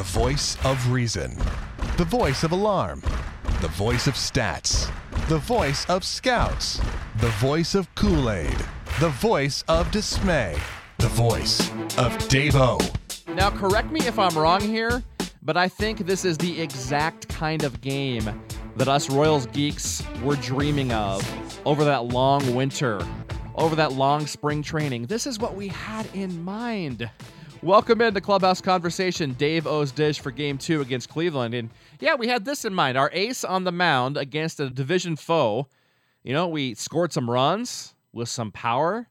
The voice of reason. The voice of alarm. The voice of stats. The voice of scouts. The voice of Kool Aid. The voice of dismay. The voice of Davo. Now, correct me if I'm wrong here, but I think this is the exact kind of game that us Royals geeks were dreaming of over that long winter, over that long spring training. This is what we had in mind. Welcome in the Clubhouse Conversation. Davo's dish for game two against Cleveland. And yeah, we had this in mind our ace on the mound against a division foe. You know, we scored some runs with some power.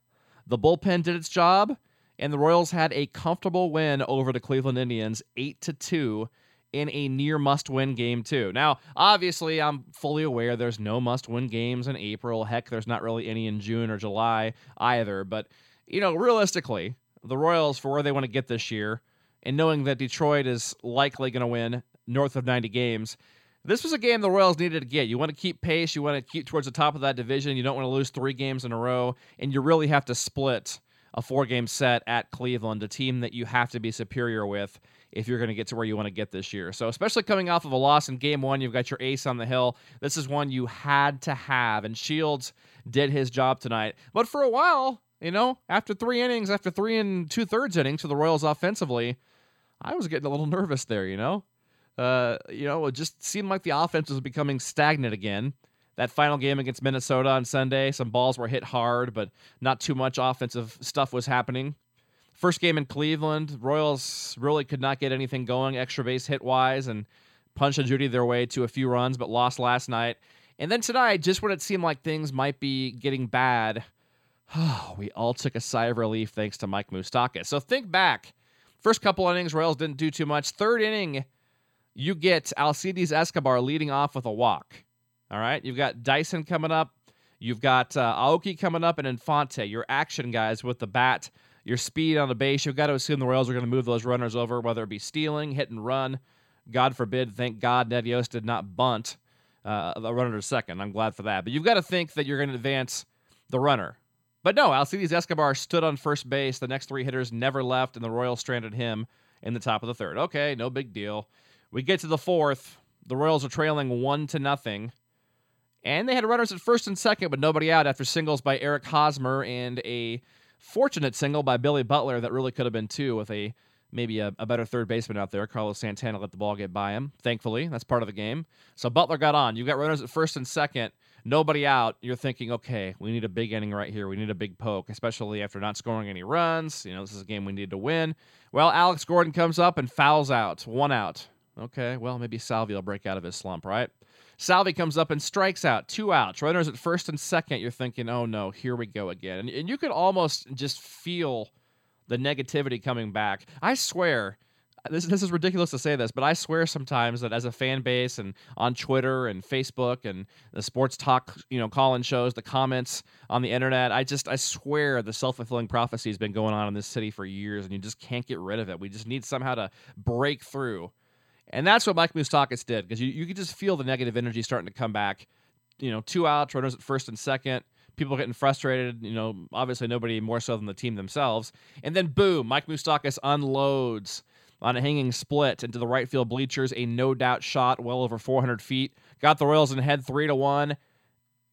The bullpen did its job, and the Royals had a comfortable win over the Cleveland Indians, 8 to 2 in a near must-win game too. Now, obviously, I'm fully aware there's no must-win games in April. Heck, there's not really any in June or July either, but you know, realistically, the Royals for where they want to get this year and knowing that Detroit is likely going to win north of 90 games, this was a game the Royals needed to get. You want to keep pace, you want to keep towards the top of that division, you don't want to lose three games in a row, and you really have to split a four game set at Cleveland, a team that you have to be superior with if you're going to get to where you want to get this year. So, especially coming off of a loss in game one, you've got your ace on the hill. This is one you had to have, and Shields did his job tonight. But for a while, you know, after three innings, after three and two thirds innings for the Royals offensively, I was getting a little nervous there, you know? Uh, you know, it just seemed like the offense was becoming stagnant again. That final game against Minnesota on Sunday, some balls were hit hard, but not too much offensive stuff was happening. First game in Cleveland, Royals really could not get anything going extra base hit wise and Punch and Judy their way to a few runs, but lost last night. And then tonight, just when it seemed like things might be getting bad, we all took a sigh of relief thanks to Mike Moustakas. So think back. First couple innings, Royals didn't do too much. Third inning, you get Alcides Escobar leading off with a walk. All right. You've got Dyson coming up. You've got uh, Aoki coming up and Infante, your action guys with the bat, your speed on the base. You've got to assume the Royals are going to move those runners over, whether it be stealing, hit and run. God forbid, thank God Ned did not bunt uh, the runner to second. I'm glad for that. But you've got to think that you're going to advance the runner. But no, Alcides Escobar stood on first base. The next three hitters never left, and the Royals stranded him in the top of the third. Okay, no big deal. We get to the fourth. The Royals are trailing one to nothing. And they had runners at first and second, but nobody out after singles by Eric Hosmer and a fortunate single by Billy Butler that really could have been two with a maybe a, a, better third baseman out there. Carlos Santana let the ball get by him. Thankfully, that's part of the game. So Butler got on. You got runners at first and second nobody out, you're thinking, okay, we need a big inning right here. We need a big poke, especially after not scoring any runs. You know, this is a game we need to win. Well, Alex Gordon comes up and fouls out, one out. Okay, well, maybe Salvi will break out of his slump, right? Salvi comes up and strikes out, two outs. Runners at first and second. You're thinking, oh no, here we go again. And, and you could almost just feel the negativity coming back. I swear, this this is ridiculous to say this, but I swear sometimes that as a fan base and on Twitter and Facebook and the sports talk, you know, call-in shows, the comments on the internet, I just I swear the self-fulfilling prophecy has been going on in this city for years, and you just can't get rid of it. We just need somehow to break through, and that's what Mike Moustakas did because you you could just feel the negative energy starting to come back. You know, two outs, runners at first and second people getting frustrated. You know, obviously nobody more so than the team themselves. And then boom, Mike Moustakas unloads on a hanging split into the right field bleachers. A no doubt shot, well over 400 feet. Got the Royals in head three to one,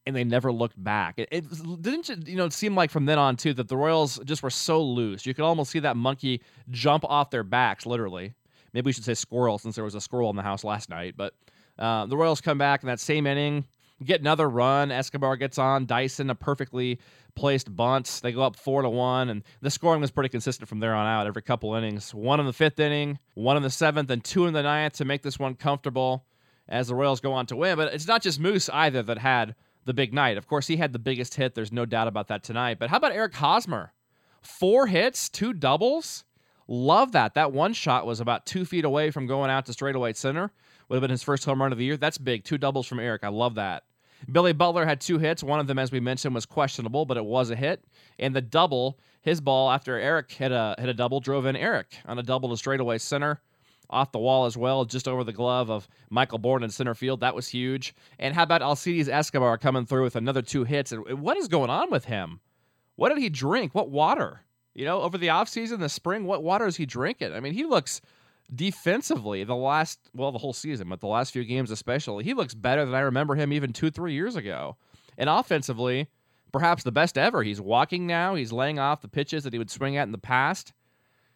and they never looked back. It, it didn't you know seem like from then on too that the Royals just were so loose. You could almost see that monkey jump off their backs, literally. Maybe we should say squirrel since there was a squirrel in the house last night. But uh, the Royals come back in that same inning, get another run. Escobar gets on. Dyson, a perfectly placed bunts. They go up four to one, and the scoring was pretty consistent from there on out. Every couple innings, one in the fifth inning, one in the seventh, and two in the ninth to make this one comfortable as the Royals go on to win. But it's not just Moose either that had the big night. Of course, he had the biggest hit. There's no doubt about that tonight. But how about Eric Hosmer? Four hits, two doubles. Love that. That one shot was about two feet away from going out to straightaway center. Would have been his first home run of the year. That's big. Two doubles from Eric. I love that. Billy Butler had two hits. One of them, as we mentioned, was questionable, but it was a hit. And the double, his ball after Eric hit a hit a double, drove in Eric on a double to straightaway center, off the wall as well, just over the glove of Michael Bourn in center field. That was huge. And how about Alcides Escobar coming through with another two hits? And what is going on with him? What did he drink? What water? You know, over the offseason, the spring, what water is he drinking? I mean, he looks defensively, the last, well, the whole season, but the last few games especially, he looks better than I remember him even two, three years ago. And offensively, perhaps the best ever. He's walking now. He's laying off the pitches that he would swing at in the past.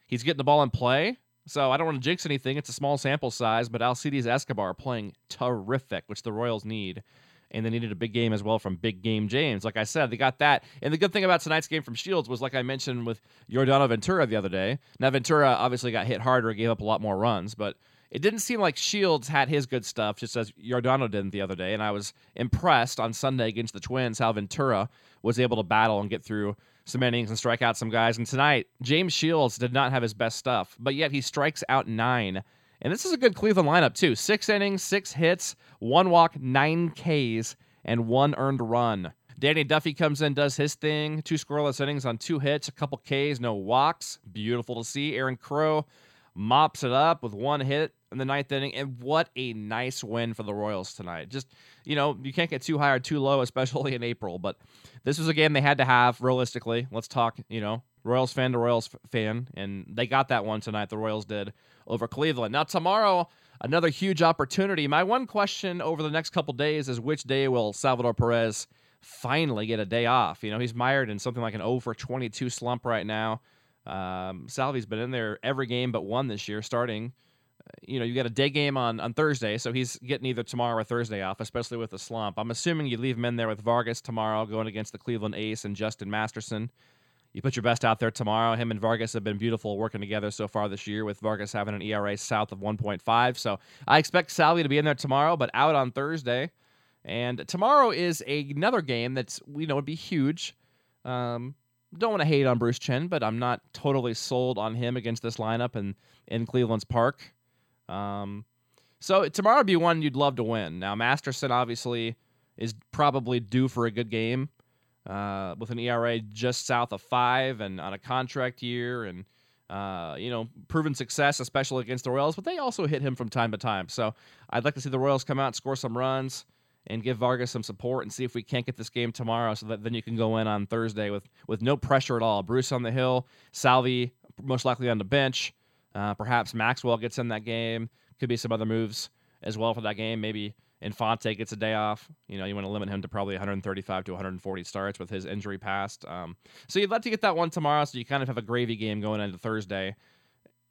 He's getting the ball in play. So I don't want to jinx anything. It's a small sample size, but Alcides Escobar playing terrific, which the Royals need. And they needed a big game as well from Big Game James. Like I said, they got that. And the good thing about tonight's game from Shields was, like I mentioned with Yordano Ventura the other day. Now, Ventura obviously got hit harder, gave up a lot more runs, but it didn't seem like Shields had his good stuff, just as Yordano didn't the other day. And I was impressed on Sunday against the Twins how Ventura was able to battle and get through some innings and strike out some guys. And tonight, James Shields did not have his best stuff, but yet he strikes out nine. And this is a good Cleveland lineup, too. Six innings, six hits, one walk, nine Ks, and one earned run. Danny Duffy comes in, does his thing. Two scoreless innings on two hits, a couple Ks, no walks. Beautiful to see. Aaron Crow mops it up with one hit in the ninth inning. And what a nice win for the Royals tonight. Just, you know, you can't get too high or too low, especially in April. But this was a game they had to have realistically. Let's talk, you know, Royals fan to Royals fan. And they got that one tonight. The Royals did over Cleveland. Now, tomorrow, another huge opportunity. My one question over the next couple days is which day will Salvador Perez finally get a day off? You know, he's mired in something like an over 22 slump right now. Um, Salvi's been in there every game but one this year, starting. You know, you got a day game on, on Thursday, so he's getting either tomorrow or Thursday off, especially with the slump. I'm assuming you leave him in there with Vargas tomorrow, going against the Cleveland Ace and Justin Masterson. You put your best out there tomorrow. Him and Vargas have been beautiful working together so far this year, with Vargas having an ERA south of 1.5. So I expect Salvi to be in there tomorrow, but out on Thursday. And tomorrow is another game that's you know would be huge. Um, don't want to hate on Bruce Chen, but I'm not totally sold on him against this lineup and in Cleveland's Park. Um, so tomorrow would be one you'd love to win. Now Masterson obviously is probably due for a good game uh, with an ERA just south of five and on a contract year and uh, you know proven success, especially against the Royals. But they also hit him from time to time. So I'd like to see the Royals come out and score some runs and give Vargas some support and see if we can't get this game tomorrow so that then you can go in on Thursday with with no pressure at all. Bruce on the hill, Salvi most likely on the bench. Uh, perhaps Maxwell gets in that game. Could be some other moves as well for that game. Maybe Infante gets a day off. You know, you want to limit him to probably 135 to 140 starts with his injury past. Um, so you'd like to get that one tomorrow so you kind of have a gravy game going into Thursday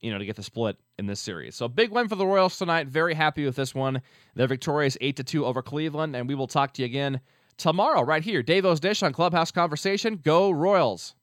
you know, to get the split in this series. So big win for the Royals tonight. Very happy with this one. They're victorious 8 to 2 over Cleveland, and we will talk to you again tomorrow right here. Davo's Dish on Clubhouse Conversation. Go Royals.